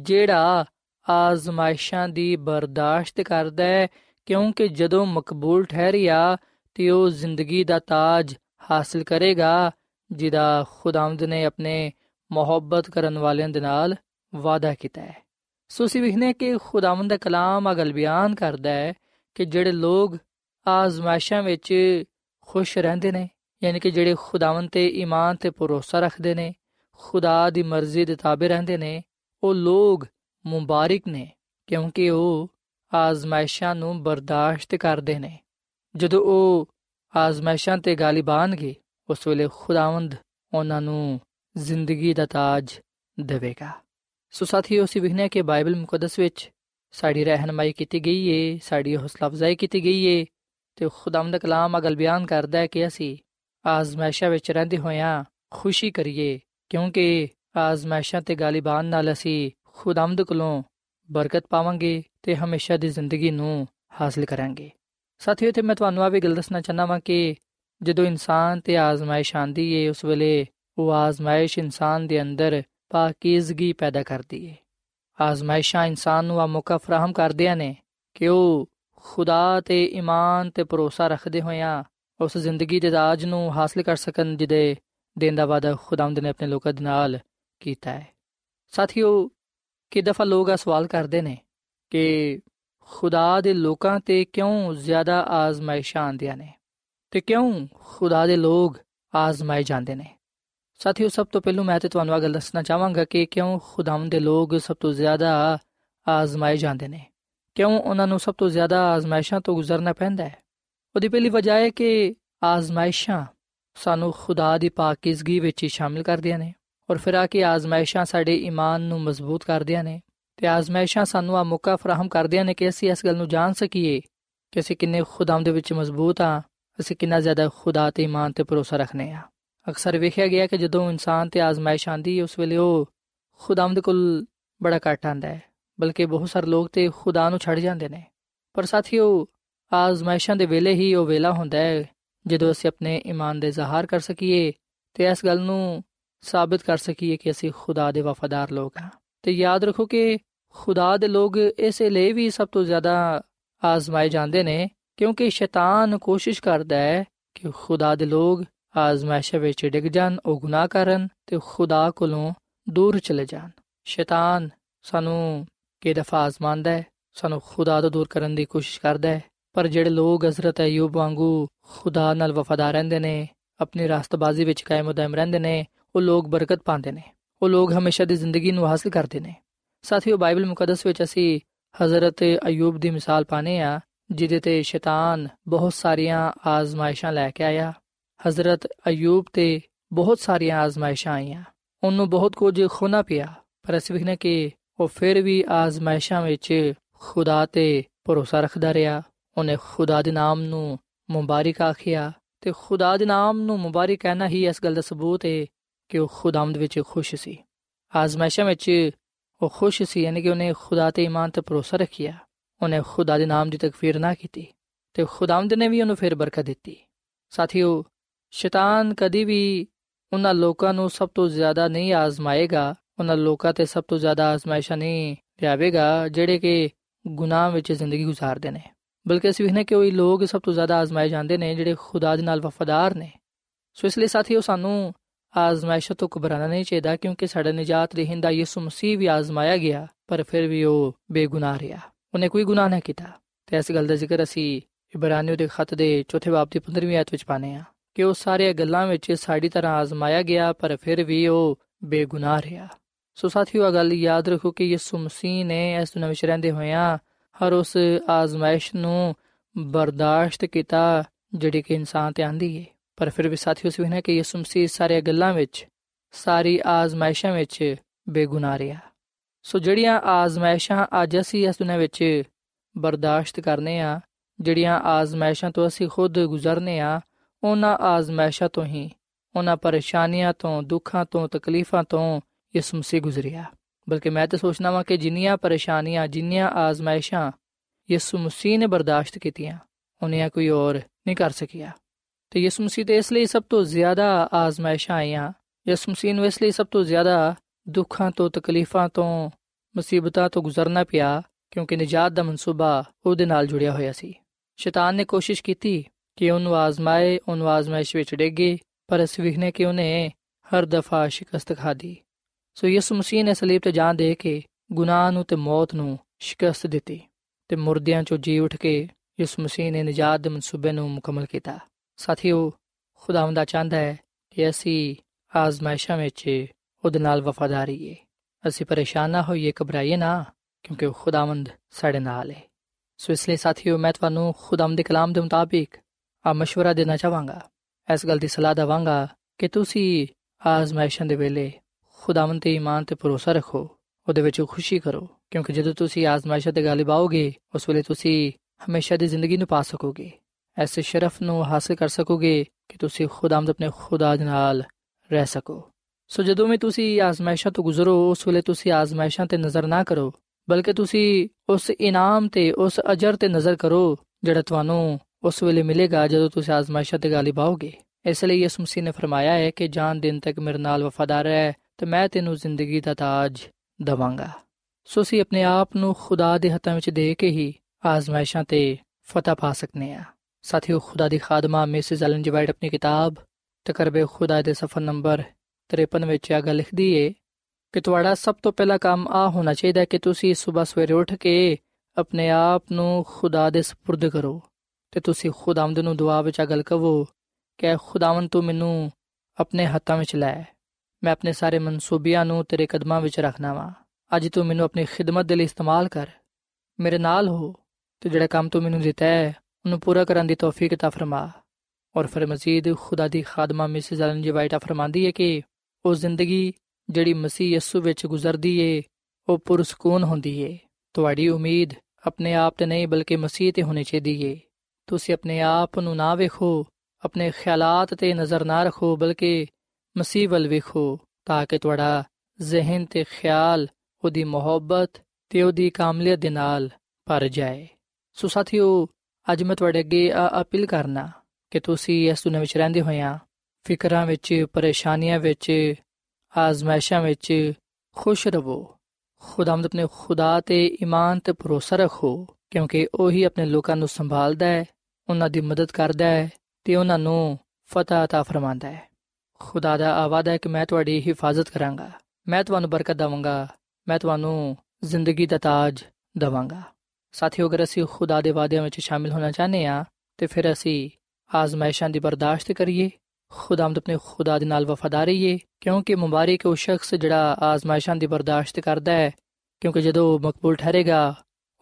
ਜਿਹੜਾ ਆਜ਼ਮਾਇਸ਼ਾਂ ਦੀ ਬਰਦਾਸ਼ਤ ਕਰਦਾ ਹੈ ਕਿਉਂਕਿ ਜਦੋਂ ਮਕਬੂਲ ਠਹਿਰਿਆ ਤੇ ਉਹ ਜ਼ਿੰਦਗੀ ਦਾ ਤਾਜ ਹਾਸਲ ਕਰੇਗਾ, ਜਿਹਦਾ ਖੁਦਾਵੰਦ ਨੇ ਆਪਣੇ ਮੁਹੱਬਤ ਕਰਨ ਵਾਲਿਆਂ ਦੇ ਨਾਲ ਵਾਅਦਾ ਕੀਤਾ ਹੈ। ਸੋ ਅਸੀਂ ਵਿਖਨੇ ਕਿ ਖੁਦਾਵੰਦ ਦਾ ਕਲਾਮ ਅਗਲ ਬਿਆਨ ਕਰਦਾ ਹੈ ਕਿ ਜਿਹੜੇ ਲੋਗ ਆਜ਼ਮਾਇਸ਼ਾਂ ਵਿੱਚ ਖੁਸ਼ ਰਹਿੰਦੇ ਨੇ, ਯਾਨੀ ਕਿ ਜਿਹੜੇ ਖੁਦਾਵੰਦ ਤੇ ਈਮਾਨ ਤੇ ਭਰੋਸਾ ਰੱਖਦੇ ਨੇ, ਖੁਦਾ ਦੀ ਮਰਜ਼ੀ ਦੇ ਤਾਬੇ ਰਹਿੰਦੇ ਨੇ, ਉਹ ਲੋਗ ਮੁਬਾਰਕ ਨੇ, ਕਿਉਂਕਿ ਉਹ ਆਜ਼ਮਾਇਸ਼ਾਂ ਨੂੰ ਬਰਦਾਸ਼ਤ ਕਰਦੇ ਨੇ। ਜਦੋਂ ਉਹ ਆਜ਼ਮਾਇਸ਼ਾਂ ਤੇ ਗਾਲਿਬ ਆਣਗੇ ਉਸ ਵੇਲੇ ਖੁਦਾਵੰਦ ਉਹਨਾਂ ਨੂੰ ਜ਼ਿੰਦਗੀ ਦਾ ਤਾਜ ਦੇਵੇਗਾ। ਸੋ ਸਾਥੀਓ, ਅਸੀਂ ਵਿਖਨੇ ਕਿ ਬਾਈਬਲ ਮੁਕੱਦਸ ਵਿੱਚ ਸਾਡੀ ਰਹਿਨਮਾਈ ਕੀਤੀ ਗਈ ਏ, ਸਾਡੀ ਹੌਸਲਾ ਅਫਜ਼ਾਈ ਕੀਤੀ ਗਈ ਏ ਤੇ ਖੁਦਾਵੰਦ ਦਾ ਕਲਾਮ ਅਗਲ ਬਿਆਨ ਕਰਦਾ ਹੈ ਕਿ ਅਸੀਂ ਆਜ਼ਮਾਇਸ਼ਾਂ ਵਿੱਚ ਰਹਿੰਦੇ ਹੋਇਆਂ ਖੁਸ਼ੀ ਕਰੀਏ, ਕਿਉਂਕਿ ਆਜ਼ਮਾਇਸ਼ਾਂ ਤੇ ਗਾਲਿਬਾਨ ਨਾਲ ਅਸੀਂ ਖੁਦਾਵੰਦ ਕੋਲੋਂ ਬਰਕਤ ਪਾਵਾਂਗੇ ਤੇ ਹਮੇਸ਼ਾ ਦੀ ਜ਼ਿੰਦਗੀ ਨੂੰ ਹਾਸਲ ਕਰਾਂਗੇ। ਸਾਥੀਓ ਤੇ ਮੈਂ ਤੁਹਾਨੂੰ ਆ ਵੀ ਗੱਲ ਦੱਸਣਾ ਚਾਹਨਾ ਵਾਂ ਕਿ ਜਦੋਂ ਇਨਸਾਨ ਤੇ ਆਜ਼ਮਾਇਸ਼ ਆਂਦੀ ਏ, ਉਸ ਵੇਲੇ ਉਹ ਆਜ਼ਮਾਇਸ਼ ਇਨਸਾਨ ਦੇ ਅੰਦਰ ਪਾਕੀਜ਼ਗੀ ਪੈਦਾ ਕਰਦੀ ਏ। ਆਜ਼ਮਾਇਸ਼ਾਂ ਇਨਸਾਨ ਨੂੰ ਆ ਮੌਕਾ ਫਰਾਹਮ ਕਰਦਿਆਂ ਨੇ ਕਿ ਉਹ ਖੁਦਾ ਤੇ ਈਮਾਨ ਤੇ ਭਰੋਸਾ ਰੱਖਦੇ ਹੋਇਆਂ ਉਸ ਜ਼ਿੰਦਗੀ ਦੇ ਰਾਜ ਨੂੰ ਹਾਸਲ ਕਰ ਸਕਣ ਜਿਹਦੇ ਦੇਣ ਦਾ ਵਾਦਾ ਖੁਦਾਵੰਦ ਨੇ ਆਪਣੇ ਲੋਕਾਂ ਦੇ ਨਾਲ ਕੀਤਾ ਹੈ। ਸਾਥੀਓ ਕਿ ਦਫਾ ਲੋਕ ਆ ਸਵਾਲ ਕਰਦੇ ਨੇ ਕਿ ਖੁਦਾ ਦੇ ਲੋਕਾਂ ਤੇ ਕਿਉਂ ਜ਼ਿਆਦਾ ਆਜ਼ਮਾਇਸ਼ਾਂ ਆਉਂਦੀਆਂ ਨੇ ਤੇ ਕਿਉਂ ਖੁਦਾ ਦੇ ਲੋਕ ਆਜ਼ਮਾਏ ਜਾਂਦੇ ਨੇ? ਸਾਥੀਓ, ਸਭ ਤੋਂ ਪਹਿਲੂ ਮੈਂ ਤੇ ਤੁਹਾਨੂੰ ਇਹ ਗੱਲ ਦੱਸਣਾ ਚਾਹਾਂਗਾ ਕਿ ਕਿਉਂ ਖੁਦਾਵੰਦ ਦੇ ਲੋਕ ਸਭ ਤੋਂ ਜ਼ਿਆਦਾ ਆਜ਼ਮਾਏ ਜਾਂਦੇ ਨੇ? ਕਿਉਂ ਉਹਨਾਂ ਨੂੰ ਸਭ ਤੋਂ ਜ਼ਿਆਦਾ ਆਜ਼ਮਾਇਸ਼ਾਂ ਤੋਂ ਗੁਜ਼ਰਨਾ ਪੈਂਦਾ ਹੈ? ਉਹਦੀ ਪਹਿਲੀ ਵਜ੍ਹਾ ਹੈ ਕਿ ਆਜ਼ਮਾਇਸ਼ਾਂ ਸਾਨੂੰ ਖੁਦਾ ਦੀ ਪਾਕੀਜ਼ਗੀ ਵਿੱਚ ਸ਼ਾਮਿਲ ਕਰਦੀਆਂ ਨੇ। ਔਰ ਫਿਰ ਆ ਕੇ ਆਜ਼ਮਾਇਸ਼ਾਂ ਸਾਡੇ ਈਮਾਨ ਨੂੰ ਮਜ਼ਬੂਤ ਕਰਦੀਆਂ ਨੇ ਤੇ ਆਜ਼ਮਾਇਸ਼ਾਂ ਸਾਨੂੰ ਆ ਮੌਕਾ ਫਰਾਹਮ ਕਰਦੀਆਂ ਨੇ ਕਿ ਅਸੀਂ ਇਸ ਗੱਲ ਨੂੰ ਜਾਣ ਸਕੀਏ ਕਿ ਅਸੀਂ ਕਿੰਨੇ ਖੁਦਾਮ ਦੇ ਵਿੱਚ ਮਜ਼ਬੂਤ ਆ ਅਸੀਂ ਕਿੰਨਾ ਜ਼ਿਆਦਾ ਖੁਦਾ ਤੇ ਈਮਾਨ ਤੇ ਭਰੋਸਾ ਰੱਖਨੇ ਆ ਅਕਸਰ ਵੇਖਿਆ ਗਿਆ ਕਿ ਜਦੋਂ ਇਨਸਾਨ ਤੇ ਆਜ਼ਮਾਇਸ਼ ਆਂਦੀ ਉਸ ਵੇਲੇ ਉਹ ਖੁਦਾਮ ਕੋਲ ਬੜਾ ਘਟ ਆਂਦਾ ਹੈ, ਬਲਕਿ ਬਹੁਤ ਸਾਰੇ ਲੋਕ ਤੇ ਖੁਦਾ ਨੂੰ ਛੱਡ ਜਾਂਦੇ ਨੇ। ਪਰ ਸਾਥੀਓ, ਆਜ਼ਮਾਇਸ਼ਾਂ ਦੇ ਵੇਲੇ ਹੀ ਉਹ ਵੇਲਾ ਹੁੰਦਾ ਹੈ ਜਦੋਂ ਅਸੀਂ ਆਪਣੇ ਈਮਾਨ ਦੇ ਜ਼ਾਹਰ ਕਰ ਸਕੀਏ ਤੇ ਇਸ ਗੱਲ ਨੂੰ ਸਾਬਤ ਕਰ ਸਕੀਏ ਕਿ ਅਸੀਂ ਖੁਦਾ ਦੇ ਵਫادار ਲੋਕ ਹਾਂ। ਤੇ ਯਾਦ ਰੱਖੋ ਕਿ ਖੁਦਾ ਦੇ ਲੋਕ ਇਸੇ ਲਈ ਵੀ ਸਭ ਤੋਂ ਜ਼ਿਆਦਾ ਆਜ਼ਮਾਏ ਜਾਂਦੇ ਨੇ, ਕਿਉਂਕਿ ਸ਼ੈਤਾਨ ਕੋਸ਼ਿਸ਼ ਕਰਦਾ ਹੈ ਕਿ ਖੁਦਾ ਦੇ ਲੋਕ ਆਜ਼ਮਾਇਸ਼ ਵਿੱਚ ਡਿੱਗ ਜਾਣ, ਉਹ ਗੁਨਾਹ ਕਰਨ ਤੇ ਖੁਦਾ ਕੋਲੋਂ ਦੂਰ ਚਲੇ ਜਾਣ। ਸ਼ੈਤਾਨ ਸਾਨੂੰ ਕਿ ਦਫਾ ਆਜ਼ਮਾਉਂਦਾ ਹੈ, ਸਾਨੂੰ ਖੁਦਾ ਤੋਂ ਦੂਰ ਕਰਨ ਦੀ ਕੋਸ਼ਿਸ਼ ਕਰਦਾ ਹੈ, ਪਰ ਜਿਹੜੇ ਲੋਕ ਹਜ਼ਰਤ ਅਯੂਬ ਵਾਂਗੂ ਖੁਦਾ ਨਾਲ ਵਫਾਦਾਰ ਰਹਿੰਦੇ ਨੇ, ਆਪਣੀ ਰਾਸਤਬਾਜ਼ੀ ਵਿੱਚ ਕਾਇਮ ਰਹਿੰਦੇ ਨੇ ਉਹ ਲੋਕ ਬਰਕਤ ਪਾਉਂਦੇ ਨੇ। ਉਹ ਲੋਕ ਹਮੇਸ਼ਾ ਦੀ ਜ਼ਿੰਦਗੀ ਨੂੰ ਹਾਸਲ ਕਰਦੇ ਨੇ। ਸਾਥੀਓ, ਬਾਈਬਲ ਮੁਕੱਦਸ ਵਿੱਚ ਅਸੀਂ ਹਜ਼ਰਤ ਅਯੂਬ ਦੀ ਮਿਸਾਲ ਪਾਨੇ ਆ ਜਿਹਦੇ ਤੇ ਸ਼ੈਤਾਨ ਬਹੁਤ ਸਾਰੀਆਂ ਆਜ਼ਮਾਇਸ਼ਾਂ ਲੈ ਕੇ ਆਇਆ। ਹਜ਼ਰਤ ਅਯੂਬ ਤੇ ਬਹੁਤ ਸਾਰੀਆਂ ਆਜ਼ਮਾਇਸ਼ਾਂ ਆਈਆਂ। ਉਹਨੂੰ ਬਹੁਤ ਕੁਝ ਖੋਣਾ ਪਿਆ, ਪਰ ਅਸੀਂ ਵਿਖਨੇ ਕਿ ਉਹ ਫਿਰ ਵੀ ਆਜ਼ਮਾਇਸ਼ਾਂ ਵਿੱਚ ਖੁਦਾ ਤੇ ਭਰੋਸਾ ਰੱਖਦਾ ਰਿਹਾ। ਉਹਨੇ ਖੁਦਾ ਦੇ ਨਾਮ ਨੂੰ ਮੁਬਾਰਕ ਆਖਿਆ ਤੇ ਖੁਦਾ ਦੇ ਨਾਮ ਨੂੰ ਮੁਬਾਰਕ ਕਹਿਣਾ ਹੀ ਇਸ ਗੱਲ ਦਾ ਸਬੂਤ ਹੈ ਕਿ ਉਹ ਖੁਦਾਮਦ ਵਿੱਚ ਖੁਸ਼ ਸੀ। ਆਜ਼ਮਾਇਸ਼ਾਂ ਵਿੱਚ ਉਹ ਖੁਸ਼ ਸੀ, ਯਾਨੀ ਕਿ ਉਹਨੇ ਖੁਦਾ ਤੇ ਈਮਾਨ ਤੇ ਭਰੋਸਾ ਰੱਖਿਆ। ਉਹਨੇ ਖੁਦਾ ਦੇ ਨਾਮ ਦੀ ਤਕਫੀਰ ਨਾ ਕੀਤੀ ਤੇ ਖੁਦਾਮਦ ਨੇ ਵੀ ਉਹਨੂੰ ਫਿਰ ਬਰਕਤ ਦਿੱਤੀ। ਸਾਥੀਓ, ਸ਼ੈਤਾਨ ਕਦੀ ਵੀ ਉਹਨਾਂ ਲੋਕਾਂ ਨੂੰ ਸਭ ਤੋਂ ਜ਼ਿਆਦਾ ਨਹੀਂ ਆਜ਼ਮਾਏਗਾ, ਉਹਨਾਂ ਲੋਕਾਂ ਤੇ ਸਭ ਤੋਂ ਜ਼ਿਆਦਾ ਆਜ਼ਮਾਇਸ਼ਾਂ ਨਹੀਂ ਲਿਆਵੇਗਾ, ਜਿਹੜੇ ਕਿ ਗੁਨਾਹ ਵਿੱਚ ਜ਼ਿੰਦਗੀ گزارਦੇ ਨੇ। ਬਲਕਿ ਅਸੀਂ ਵੇਖਨੇ ਕਿ ਉਹ ਲੋਕ ਸਭ ਤੋਂ ਜ਼ਿਆਦਾ ਆਜ਼ਮਾਏ ਜਾਂਦੇ ਨੇ, ਜਿਹੜੇ ਖੁਦਾ ਦੇ ਨਾਲ ਵਫادار ਨੇ। ਸੋ ਇਸ ਲਈ ਸਾਥੀਓ, ਸਾਨੂੰ ਆਜ਼ਮਾਇਸ਼ਾਂ ਤੋਂ ਘਬਰਾਣਾ ਨਹੀਂ ਚਾਹੀਦਾ ਕਿਉਂਕਿ ਸਾਡਾ ਨਜਾਤ ਰਹਿੰਦਾ ਯਿਸੂ ਮਸੀਹ ਵੀ ਆਜ਼ਮਾਇਆ ਗਿਆ ਪਰ ਫਿਰ ਵੀ ਉਹ ਬੇਗੁਨਾਹ ਰਿਹਾ ਉਹਨੇ ਕੋਈ ਗੁਨਾਹ ਨਹੀਂ ਕੀਤਾ ਤੇ ਇਸ ਗੱਲ ਦਾ ਜ਼ਿਕਰ ਅਸੀਂ ਇਬਰਾਨੀਓ ਦੇ ਖੱਤ ਦੇ ਚੌਥੇ ਬਾਬ ਦੀ 15ਵੀਂ ਆਇਤ ਵਿੱਚ ਪਾਨੇ ਆ ਕਿ ਉਹ ਸਾਰੇ ਗੱਲਾਂ ਵਿੱਚ ਸਾਡੀ ਤਰ੍ਹਾਂ ਆਜ਼ਮਾਇਆ ਗਿਆ ਪਰ ਫਿਰ ਵੀ ਉਹ ਬੇਗੁਨਾਹ ਰਿਹਾ ਸੋ ਸਾਥੀਓ ਇਹ ਗੱਲ ਯਾਦ ਰੱਖੋ ਕਿ ਯਿਸੂ ਮਸੀਹ ਨੇ ਇਸ ਦੁਨੀਆਂ ਵਿੱਚ ਰਹਿੰਦੇ ਹੋਇਆਂ ਹਰ ਉਸ ਆਜ਼ਮਾਇਸ਼ ਨੂੰ ਬਰਦਾਸ਼ਤ ਕੀਤਾ ਜਿਹੜੀ ਕਿ ਇਨਸਾਨ ਤੇ ਆਂਦੀ ਹੈ ਪਰ ਫਿਰ ਵੀ ਸਾਥੀਓ ਸੀ ਨੇ ਕਿ ਯਿਸੂ ਮਸੀਹ ਸਾਰੇ ਗੱਲਾਂ ਵਿੱਚ, ਸਾਰੀ ਆਜ਼ਮਾਇਸ਼ਾਂ ਵਿੱਚ ਬੇਗੁਨਾਹ ਰਿਹਾ। ਸੋ ਜਿਹੜੀਆਂ ਆਜ਼ਮਾਇਸ਼ਾਂ ਅੱਜ ਅਸੀਂ ਇਸ ਦੁਨੀਆਂ ਵਿੱਚ ਬਰਦਾਸ਼ਤ ਕਰਨੇ ਆ, ਜਿਹੜੀਆਂ ਆਜ਼ਮਾਇਸ਼ਾਂ ਤੋਂ ਅਸੀਂ ਖੁਦ ਗੁਜ਼ਰਨੇ ਆ, ਉਹਨਾਂ ਆਜ਼ਮਾਇਸ਼ਾਂ ਤੋਂ ਹੀ, ਉਹਨਾਂ ਪਰੇਸ਼ਾਨੀਆਂ ਤੋਂ, ਦੁੱਖਾਂ ਤੋਂ, ਤਕਲੀਫਾਂ ਤੋਂ ਯਿਸੂ ਮਸੀਹ ਗੁਜ਼ਰਿਆ। ਬਲਕਿ ਮੈਂ ਤਾਂ ਸੋਚਣਾ ਵਾਂ ਕਿ ਜਿੰਨੀਆਂ ਪਰੇਸ਼ਾਨੀਆਂ, ਜਿੰਨੀਆਂ ਆਜ਼ਮਾਇਸ਼ਾਂ ਯਿਸੂ ਮਸੀਹ ਨੇ ਬਰਦਾਸ਼ਤ ਕੀਤੀਆਂ, ਉਹਨੀਆਂ ਕੋਈ ਹੋਰ ਨਹੀਂ ਕਰ ਸਕਿਆ। ਤੇ ਯਿਸੂ ਮਸੀਹ ਤੇ ਇਸ ਲਈ ਸਭ ਤੋਂ ਜ਼ਿਆਦਾ ਆਜ਼ਮਾਇਸ਼ਾਂ ਆਈਆਂ। ਯਿਸੂ ਮਸੀਹ ਨੂੰ ਇਸ ਲਈ ਸਭ ਤੋਂ ਜ਼ਿਆਦਾ ਦੁੱਖਾਂ ਤੋਂ, ਤਕਲੀਫਾਂ ਤੋਂ, ਮੁਸੀਬਤਾਂ ਤੋਂ ਗੁਜ਼ਰਨਾ ਪਿਆ, ਕਿਉਂਕਿ ਨਜਾਤ ਦਾ ਮਨਸੂਬਾ ਉਹਦੇ ਨਾਲ ਜੁੜਿਆ ਹੋਇਆ ਸੀ। ਸ਼ੈਤਾਨ ਨੇ ਕੋਸ਼ਿਸ਼ ਕੀਤੀ ਕਿ ਉਹਨੂੰ ਆਜ਼ਮਾਏ, ਉਹਨੂੰ ਆਜ਼ਮਾਇਸ਼ ਵਿੱਚ ਡੇਗੇ, ਪਰ ਅਸੀਂ ਵਿਖਨੇ ਕਿ ਉਹਨੇ ਹਰ ਦਫਾ ਸ਼ਿਕਸਤ ਖਾਦੀ ਸੋ ਯਿਸੂ ਮਸੀਹ ਨੇ ਸਲੀਬ ਤੇ ਜਾਨ ਦੇ ਕੇ ਗੁਨਾਹ ਨੂੰ ਤੇ ਮੌਤ ਨੂੰ ਸ਼ਿਕਸਤ ਦਿੱਤੀ ਤੇ ਮੁਰਦਿਆਂ ਚੋਂ ਜੀ ਉੱਠ ਕੇ ਯਿਸੂ ਮਸੀਹ ਨੇ ਨਜਾਤ ਦੇ ਮਨਸੂਬੇ ਨੂੰ ਮੁਕੰਮਲ ਕੀਤਾ। ਸਾਥੀਓ ਖੁਦਾਵੰਦਾ ਚਾਹੁੰਦਾ ਹੈ ਕਿ ਅਸੀਂ ਆਜ਼ਮਾਇਸ਼ਾਂ ਵਿੱਚ ਉਹਦੇ ਨਾਲ ਵਫਾਦਾਰੀ ਹੈ ਅਸੀਂ ਪਰੇਸ਼ਾਨ ਨਾ ਹੋਈਏ ਘਬਰਾਈਏ ਨਾ ਕਿਉਂਕਿ ਉਹ ਖੁਦਾਵੰਦ ਸਾਡੇ ਨਾਲ ਹੈ ਸੋ ਇਸ ਲਈ ਸਾਥੀਓ ਮੈਂ ਤੁਹਾਨੂੰ ਖੁਦਾਵੰਦ ਦੇ ਕਲਾਮ ਦੇ ਮੁਤਾਬਿਕ ਆ مشورہ ਦੇਣਾ ਚਾਹਾਂਗਾ ਇਸ ਗੱਲ ਦੀ ਸਲਾਹ ਦਵਾਂਗਾ ਕਿ ਤੁਸੀਂ ਆਜ਼ਮਾਇਸ਼ਾਂ ਦੇ ਵੇਲੇ ਖੁਦਾਵੰਦ ਤੇ ਈਮਾਨ ਤੇ ਭਰੋਸਾ ਰੱਖੋ ਉਹਦੇ ਵਿੱਚ ਖੁਸ਼ੀ ਕਰੋ ਕਿਉਂਕਿ ਜਦੋਂ ਤੁਸੀਂ ਆਜ਼ਮਾਇਸ਼ਾਂ ਤੇ ਗਾਲਿਬ ਆਓਗੇ ਉਸ ਵੇਲੇ ਤੁਸੀਂ ਹਮੇਸ਼ਾ ਦੀ ਜ਼ਿੰਦਗੀ ਨੂੰ ਪਾ ਸਕੋਗੇ ਐਸੇ ਸ਼ਰਫ ਨੂੰ ਹਾਸਲ ਕਰ ਸਕੋਗੇ ਕਿ ਤੁਸੀਂ ਖੁਦਾਮਦ ਆਪਣੇ ਖੁਦਾ ਦੇ ਨਾਲ ਰਹਿ ਸਕੋ ਸੋ ਜਦੋਂ ਵੀ ਤੁਸੀਂ ਆਜ਼ਮਾਇਸ਼ਾਂ ਤੋਂ ਗੁਜ਼ਰੋ ਉਸ ਵੇਲੇ ਤੁਸੀਂ ਆਜ਼ਮਾਇਸ਼ਾਂ ਤੇ ਨਜ਼ਰ ਨਾ ਕਰੋ ਬਲਕਿ ਤੁਸੀਂ ਉਸ ਇਨਾਮ ਤੇ ਉਸ ਅਜਰ ਤੇ ਨਜ਼ਰ ਕਰੋ ਜਿਹੜਾ ਤੁਹਾਨੂੰ ਉਸ ਵੇਲੇ ਮਿਲੇਗਾ ਜਦੋਂ ਤੁਸੀਂ ਆਜ਼ਮਾਇਸ਼ਾਂ ਤੇ ਗਾਲਿਬ ਆਓਗੇ ਇਸ ਲਈ ਯਿਸੂ ਮਸੀਹ ਨੇ ਫਰਮਾਇਆ ਹੈ ਕਿ ਜਾਨ ਦਿਨ ਤੱਕ ਮੇਰੇ ਨਾਲ ਵਫਾਦਾਰ ਰਹਿ ਤੇ ਮੈਂ ਤੈਨੂੰ ਜ਼ਿੰਦਗੀ ਦਾ ਤਾਜ ਦਵਾਂਗਾ ਸੋ ਅਸੀਂ ਆਪਣੇ ਆਪ ਨੂੰ ਖੁਦਾ ਦੇ ਹੱਥਾਂ ਵਿੱਚ ਦੇ ਕੇ ਹੀ ਆਜ਼ਮਾਇਸ਼ਾਂ ਤੇ ਫਤਹ ਪਾ ਸਕਨੇ ਆ ਸਾਥੀਓ ਖੁਦਾ ਦੀ ਖਾਦਮਾ ਮਿਸਿਸ ਐਲਨ ਜੀ ਵਾਈਟ ਆਪਣੀ ਕਿਤਾਬ ਤਕਰਬੇ ਖੁਦਾ ਦੇ ਸਫਾ ਨੰਬਰ 53 ਵਿੱਚ ਇਹ ਗੱਲ ਲਿਖਦੀ ਏ ਕਿ ਤੁਹਾਡਾ ਸਭ ਤੋਂ ਪਹਿਲਾ ਕੰਮ ਆ ਹੋਣਾ ਚਾਹੀਦਾ ਕਿ ਤੁਸੀਂ ਸਵੇਰ ਸਵੇਰੇ ਉੱਠ ਕੇ ਆਪਣੇ ਆਪ ਨੂੰ ਖੁਦਾ ਦੇ سپرد ਕਰੋ ਤੇ ਤੁਸੀਂ ਖੁਦਾਵੰਦ ਨੂੰ ਦੁਆ ਵਿੱਚ ਅਗਲ ਕਹੋ ਕਿ ਖੁਦਾਵੰਦ ਤੂੰ ਮੈਨੂੰ ਆਪਣੇ ਹੱਥਾਂ ਵਿੱਚ ਲੈ ਮੈਂ ਆਪਣੇ ਸਾਰੇ ਮਨਸੂਬਿਆਂ ਨੂੰ ਤੇਰੇ ਕਦਮਾਂ ਵਿੱਚ ਰੱਖਣਾ ਵਾ ਅੱਜ ਤੂੰ ਮੈਨੂੰ ਆਪਣੀ ਖਿਦਮਤ ਦੇ ਲਈ ਇਸਤੇਮਾਲ ਕਰ ਮੇਰੇ ਨਾਲ ਹੋ ਤੇ ਜਿਹੜਾ ਕੰਮ ਤੂੰ ਮੈਨੂੰ ਦਿੱਤਾ ਹੈ ਉਹਨੂੰ ਪੂਰਾ ਕਰਨ ਦੀ ਤੌਫੀਕ ਤਾ ਫਰਮਾ। ਔਰ ਫਿਰ ਮਜ਼ੀਦ ਖੁਦਾ ਦੀ ਖਾਦਮਾ ਮਿਸਿਸ ਐਲਨ ਜੀ ਵਾਈਟਾ ਫਰਮਾਂਦੀ ਹੈ ਕਿ ਉਹ ਜ਼ਿੰਦਗੀ ਜਿਹੜੀ ਮਸੀਹ ਯਸੂ ਵਿੱਚ ਗੁਜ਼ਰਦੀ ਏ, ਉਹ ਪੁਰਸਕੂਨ ਹੁੰਦੀ ਏ। ਤੁਹਾਡੀ ਉਮੀਦ ਆਪਣੇ ਆਪ ਤੇ ਨਹੀਂ ਬਲਕਿ ਮਸੀਹ ਤੇ ਹੋਣੀ ਚਾਹੀਦੀ ਏ। ਤੁਸੀਂ ਆਪਣੇ ਆਪ ਨੂੰ ਨਾ ਵੇਖੋ, ਆਪਣੇ ਖਿਆਲਾਤ ਤੇ ਨਜ਼ਰ ਨਾ ਰੱਖੋ, ਬਲਕਿ ਮਸੀਹ ਵੱਲ ਵੇਖੋ, ਤਾਂ ਕਿ ਤੁਹਾਡਾ ਜ਼ਿਹਨ ਤੇ ਖਿਆਲ ਉਹਦੀ ਮੁਹੱਬਤ ਤੇ ਉਹਦੀ ਕਾਮਲੀਅਤ ਦੇ ਨਾਲ ਭਰ ਜਾਏ। ਸੋ ਸਾਥੀਓ ਅੱਜ ਮੈਂ ਤੁਹਾਡੇ ਅੱਗੇ ਅਪੀਲ ਕਰਨਾ ਕਿ ਤੁਸੀਂ ਇਸ ਦੁਨੀਆਂ ਵਿੱਚ ਰਹਿੰਦੇ ਹੋਇਆਂ ਫਿਕਰਾਂ ਵਿੱਚ ਪਰੇਸ਼ਾਨੀਆਂ ਵਿੱਚ ਆਜ਼ਮਾਇਸ਼ਾਂ ਵਿੱਚ ਖੁਸ਼ ਰਹੋ ਖੁਦਾਮਦ ਆਪਣੇ ਖੁਦਾ ਤੇ ਈਮਾਨ ਤੇ ਭਰੋਸਾ ਰੱਖੋ ਕਿਉਂਕਿ ਉਹੀ ਆਪਣੇ ਲੋਕਾਂ ਨੂੰ ਸੰਭਾਲਦਾ ਹੈ ਉਹਨਾਂ ਦੀ ਮਦਦ ਕਰਦਾ ਹੈ ਤੇ ਉਹਨਾਂ ਨੂੰ ਫਤਹ عطا ਫਰਮਾਉਂਦਾ ਹੈ ਖੁਦਾ ਦਾ ਆਵਾਦਾ ਹੈ ਕਿ ਮੈਂ ਤੁਹਾਡੀ ਹਿਫਾਜ਼ਤ ਕਰਾਂਗਾ ਮੈਂ ਤੁਹਾਨੂੰ ਬਰਕਤ ਦਵਾਂਗਾ ਮੈਂ ਤੁਹਾਨੂੰ ਜ਼ਿੰਦਗੀ ਦਾ ਤਾਜ ਦਵਾਂਗਾ ਸਾਥੀਓ, ਅਗਰ ਅਸੀਂ ਖੁਦਾ ਦੇ ਵਾਅਦਿਆਂ ਵਿੱਚ ਸ਼ਾਮਿਲ ਹੋਣਾ ਚਾਹੁੰਦੇ ਆ ਤੇ ਫਿਰ ਅਸੀਂ ਆਜ਼ਮਾਇਸ਼ਾਂ ਦੀ ਬਰਦਾਸ਼ਤ ਕਰੀਏ, ਖੁਦਾਮਦ ਆਪਣੇ ਖੁਦਾ ਦੇ ਨਾਲ ਵਫਾਦਾਰ ਰਹੀਏ, ਕਿਉਂਕਿ ਮੁਬਾਰਕ ਉਹ ਸ਼ਖਸ ਜਿਹੜਾ ਆਜ਼ਮਾਇਸ਼ਾਂ ਦੀ ਬਰਦਾਸ਼ਤ ਕਰਦਾ ਹੈ, ਕਿਉਂਕਿ ਜਦੋਂ ਮਕਬੂਲ ਠਹਿਰੇਗਾ,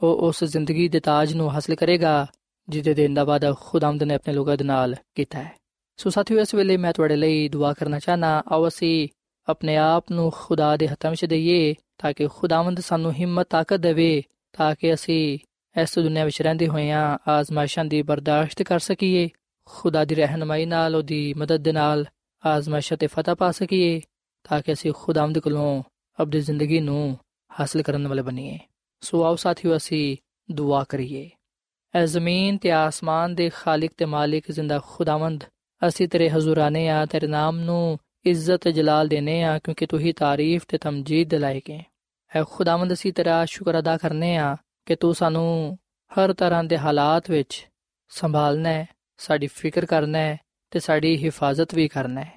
ਉਹ ਉਸ ਜ਼ਿੰਦਗੀ ਦੇ ਤਾਜ ਨੂੰ ਹਾਸਲ ਕਰੇਗਾ, ਜਿਹਦੇ ਦੇਣ ਦਾ ਵਾਅਦਾ ਖੁਦਾਮਦ ਨੇ ਆਪਣੇ ਲੋਕਾਂ ਦੇ ਨਾਲ ਕੀਤਾ ਹੈ। ਸੋ ਸਾਥੀਓ, ਇਸ ਵੇਲੇ ਮੈਂ ਤੁਹਾਡੇ ਲਈ ਦੁਆ ਕਰਨਾ ਚਾਹਨਾ ਆਓ ਅਸੀਂ ਆਪਣੇ ਆਪ ਨੂੰ ਖੁਦਾ ਦੇ ਹੱਥਾਂ ਵਿੱਚ ਦਈਏ, ਤਾਂ ਕਿ ਖੁਦਾਵੰਦ ਸਾਨੂੰ ਹਿੰਮਤ, ਤਾਕਤ ਦੇਵੇ ਤਾਂ ਕਿ ਅਸੀਂ ਇਸ ਦੁਨੀਆਂ ਵਿੱਚ ਰਹਿੰਦੇ ਹੋਇਆਂ ਆਜ਼ਮਾਇਸ਼ਾਂ ਦੀ ਬਰਦਾਸ਼ਤ ਕਰ ਸਕੀਏ, ਖੁਦਾ ਦੀ ਰਹਿਨਮਾਈ ਨਾਲ, ਉਹਦੀ ਮਦਦ ਦੇ ਨਾਲ ਆਜ਼ਮਾਇਸ਼ਾਂ ਤੇ ਫਤਹ ਪਾ ਸਕੀਏ, ਤਾਂ ਕਿ ਅਸੀਂ ਖੁਦਾਵੰਦ ਕੋਲੋਂ ਆਪਣੀ ਜ਼ਿੰਦਗੀ ਨੂੰ ਹਾਸਲ ਕਰਨ ਵਾਲੇ ਬਣੀਏ। ਸੋ ਆਓ ਸਾਥੀਓ, ਅਸੀਂ ਦੁਆ ਕਰੀਏ। ਐ ਜ਼ਮੀਨ ਤੇ ਆਸਮਾਨ ਦੇ ਖਾਲਕ ਤੇ ਮਾਲਿਕ ਜ਼ਿੰਦਾ ਖੁਦਾਵੰਦ, ਅਸੀਂ ਤੇਰੇ ਹਜ਼ੂਰ ਹਜ਼ੂਰਾਨੇ ਆ ਤੇਰੇ ਨਾਮ ਨੂੰ ਇੱਜ਼ਤ ਜਲਾਲ ਦੇਨੇ ਆ ਕਿਉਂਕਿ ਤੂੰ ਹੀ ਤਾਰੀਫ ਤੇ ਤਮਜੀਦ ਦਿਲਾਏਗੇ ਐ ਖੁਦਾਵੰਦ ਅਸੀਂ ਤੇਰਾ ਸ਼ੁਕਰ ਅਦਾ ਕਰਨੇ ਆ ਕਿ ਤੂੰ ਸਾਨੂੰ ਹਰ ਤਰ੍ਹਾਂ ਦੇ ਹਾਲਾਤ ਵਿੱਚ ਸੰਭਾਲਣਾ ਹੈ, ਸਾਡੀ ਫਿਕਰ ਕਰਨਾ ਹੈ ਤੇ ਸਾਡੀ ਹਿਫਾਜ਼ਤ ਵੀ ਕਰਨਾ ਹੈ।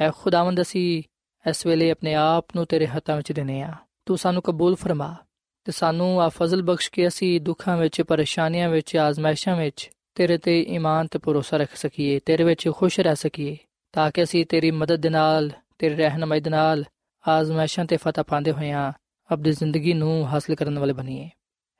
ਐ ਖੁਦਾਵੰਦ ਅਸੀਂ ਇਸ ਵੇਲੇ ਆਪਣੇ ਆਪ ਨੂੰ ਤੇਰੇ ਹੱਥਾਂ ਵਿੱਚ ਦਿੰਨੇ ਆ। ਤੂੰ ਸਾਨੂੰ ਕਬੂਲ ਫਰਮਾ ਤੇ ਸਾਨੂੰ ਆ ਫਜ਼ਲ ਬਖਸ਼ ਕੇ ਅਸੀਂ ਦੁੱਖਾਂ ਵਿੱਚ, ਪਰੇਸ਼ਾਨੀਆਂ ਵਿੱਚ, ਆਜ਼ਮਾਇਸ਼ਾਂ ਵਿੱਚ ਤੇਰੇ ਤੇ ਈਮਾਨ ਤੇ ਭਰੋਸਾ ਰੱਖ ਸਕੀਏ, ਤੇਰੇ ਵਿੱਚ ਖੁਸ਼ ਰਹਿ ਸਕੀਏ ਤਾਂ ਕਿ ਅਸੀਂ ਤੇਰੀ ਮਦਦ ਦੇ ਨਾਲ, ਤੇਰੀ ਰਹਿਨਮਾਈ ਦੇ ਨਾਲ ਆਜ਼ਮਾਇਸ਼ਾਂ ਤੇ ਫਤਹ ਪਾਉਂਦੇ ਹੋਇਆਂ ਆਪਣੀ ਜ਼ਿੰਦਗੀ ਨੂੰ ਹਾਸਲ ਕਰਨ ਵਾਲੇ ਬਣੀਏ।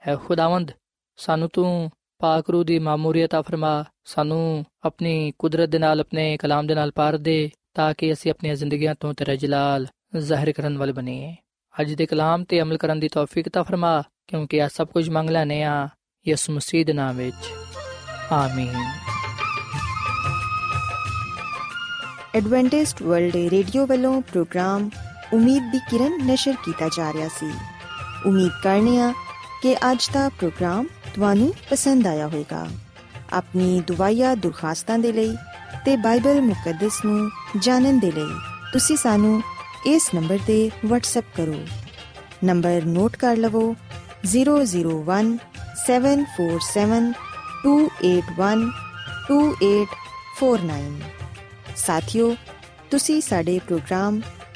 ਹੈ ਖੁਦਾਵੰਦ, ਸਾਨੂੰ ਤੂੰ ਪਾਕ ਰੂ ਦੀ ਮਾਮੂਰੀਅਤ ਆ ਫਰਮਾ। ਸਾਨੂੰ ਆਪਣੀ ਕੁਦਰਤ ਦੇ ਨਾਲ, ਆਪਣੇ ਕਲਾਮ ਦੇ ਨਾਲ ਪਾਰ ਦੇ, ਤਾਂ ਕਿ ਅਸੀਂ ਆਪਣੀਆਂ ਜ਼ਿੰਦਗੀਆਂ ਤੋਂ ਤੇਰਾ ਜਲਾਲ ਜ਼ਾਹਿਰ ਕਰਨ ਵਾਲੇ ਬਣੀਏ। ਅੱਜ ਦੇ ਕਲਾਮ ਤੇ ਅਮਲ ਕਰਨ ਦੀ ਤੌਫੀਕ ਤਾ ਫਰਮਾ, ਕਿਉਂਕਿ ਆ ਸਭ ਕੁਝ ਮੰਗ ਲੈਨੇ ਆ ਯਿਸੂ ਮਸੀਹ ਦੇ ਨਾਮ ਵਿੱਚ। ਆਮੀਨ। ਐਡਵੈਂਟਿਸਟ ਵਰਲਡ ਰੇਡੀਓ ਵੱਲੋਂ ਪ੍ਰੋਗਰਾਮ ਉਮੀਦ ਦੀ ਕਿਰਨ ਨਿਸ਼ਰ ਕੀਤਾ ਜਾ ਰਿਹਾ ਸੀ। ਉਮੀਦ ਕਰਨੇ ਆ ਕਿ ਅੱਜ ਦਾ ਪ੍ਰੋਗਰਾਮ ਤੁਹਾਨੂੰ ਪਸੰਦ ਆਇਆ ਹੋਵੇਗਾ। ਆਪਣੀ ਦੁਆਇਆ ਦੁਰਖਾਸਤਾਂ ਦੇ ਲਈ ਤੇ ਬਾਈਬਲ ਮੁਕੱਦਸ ਨੂੰ ਜਾਣਨ ਦੇ ਲਈ ਤੁਸੀਂ ਸਾਨੂੰ ਇਸ ਨੰਬਰ ਤੇ WhatsApp ਕਰੋ। ਨੰਬਰ ਨੋਟ ਕਰ ਲਵੋ 001 747 281 2849 ਸਾਥਿਓ, ਤੁਸੀਂ ਸਾਡੇ ਪ੍ਰੋਗਰਾਮ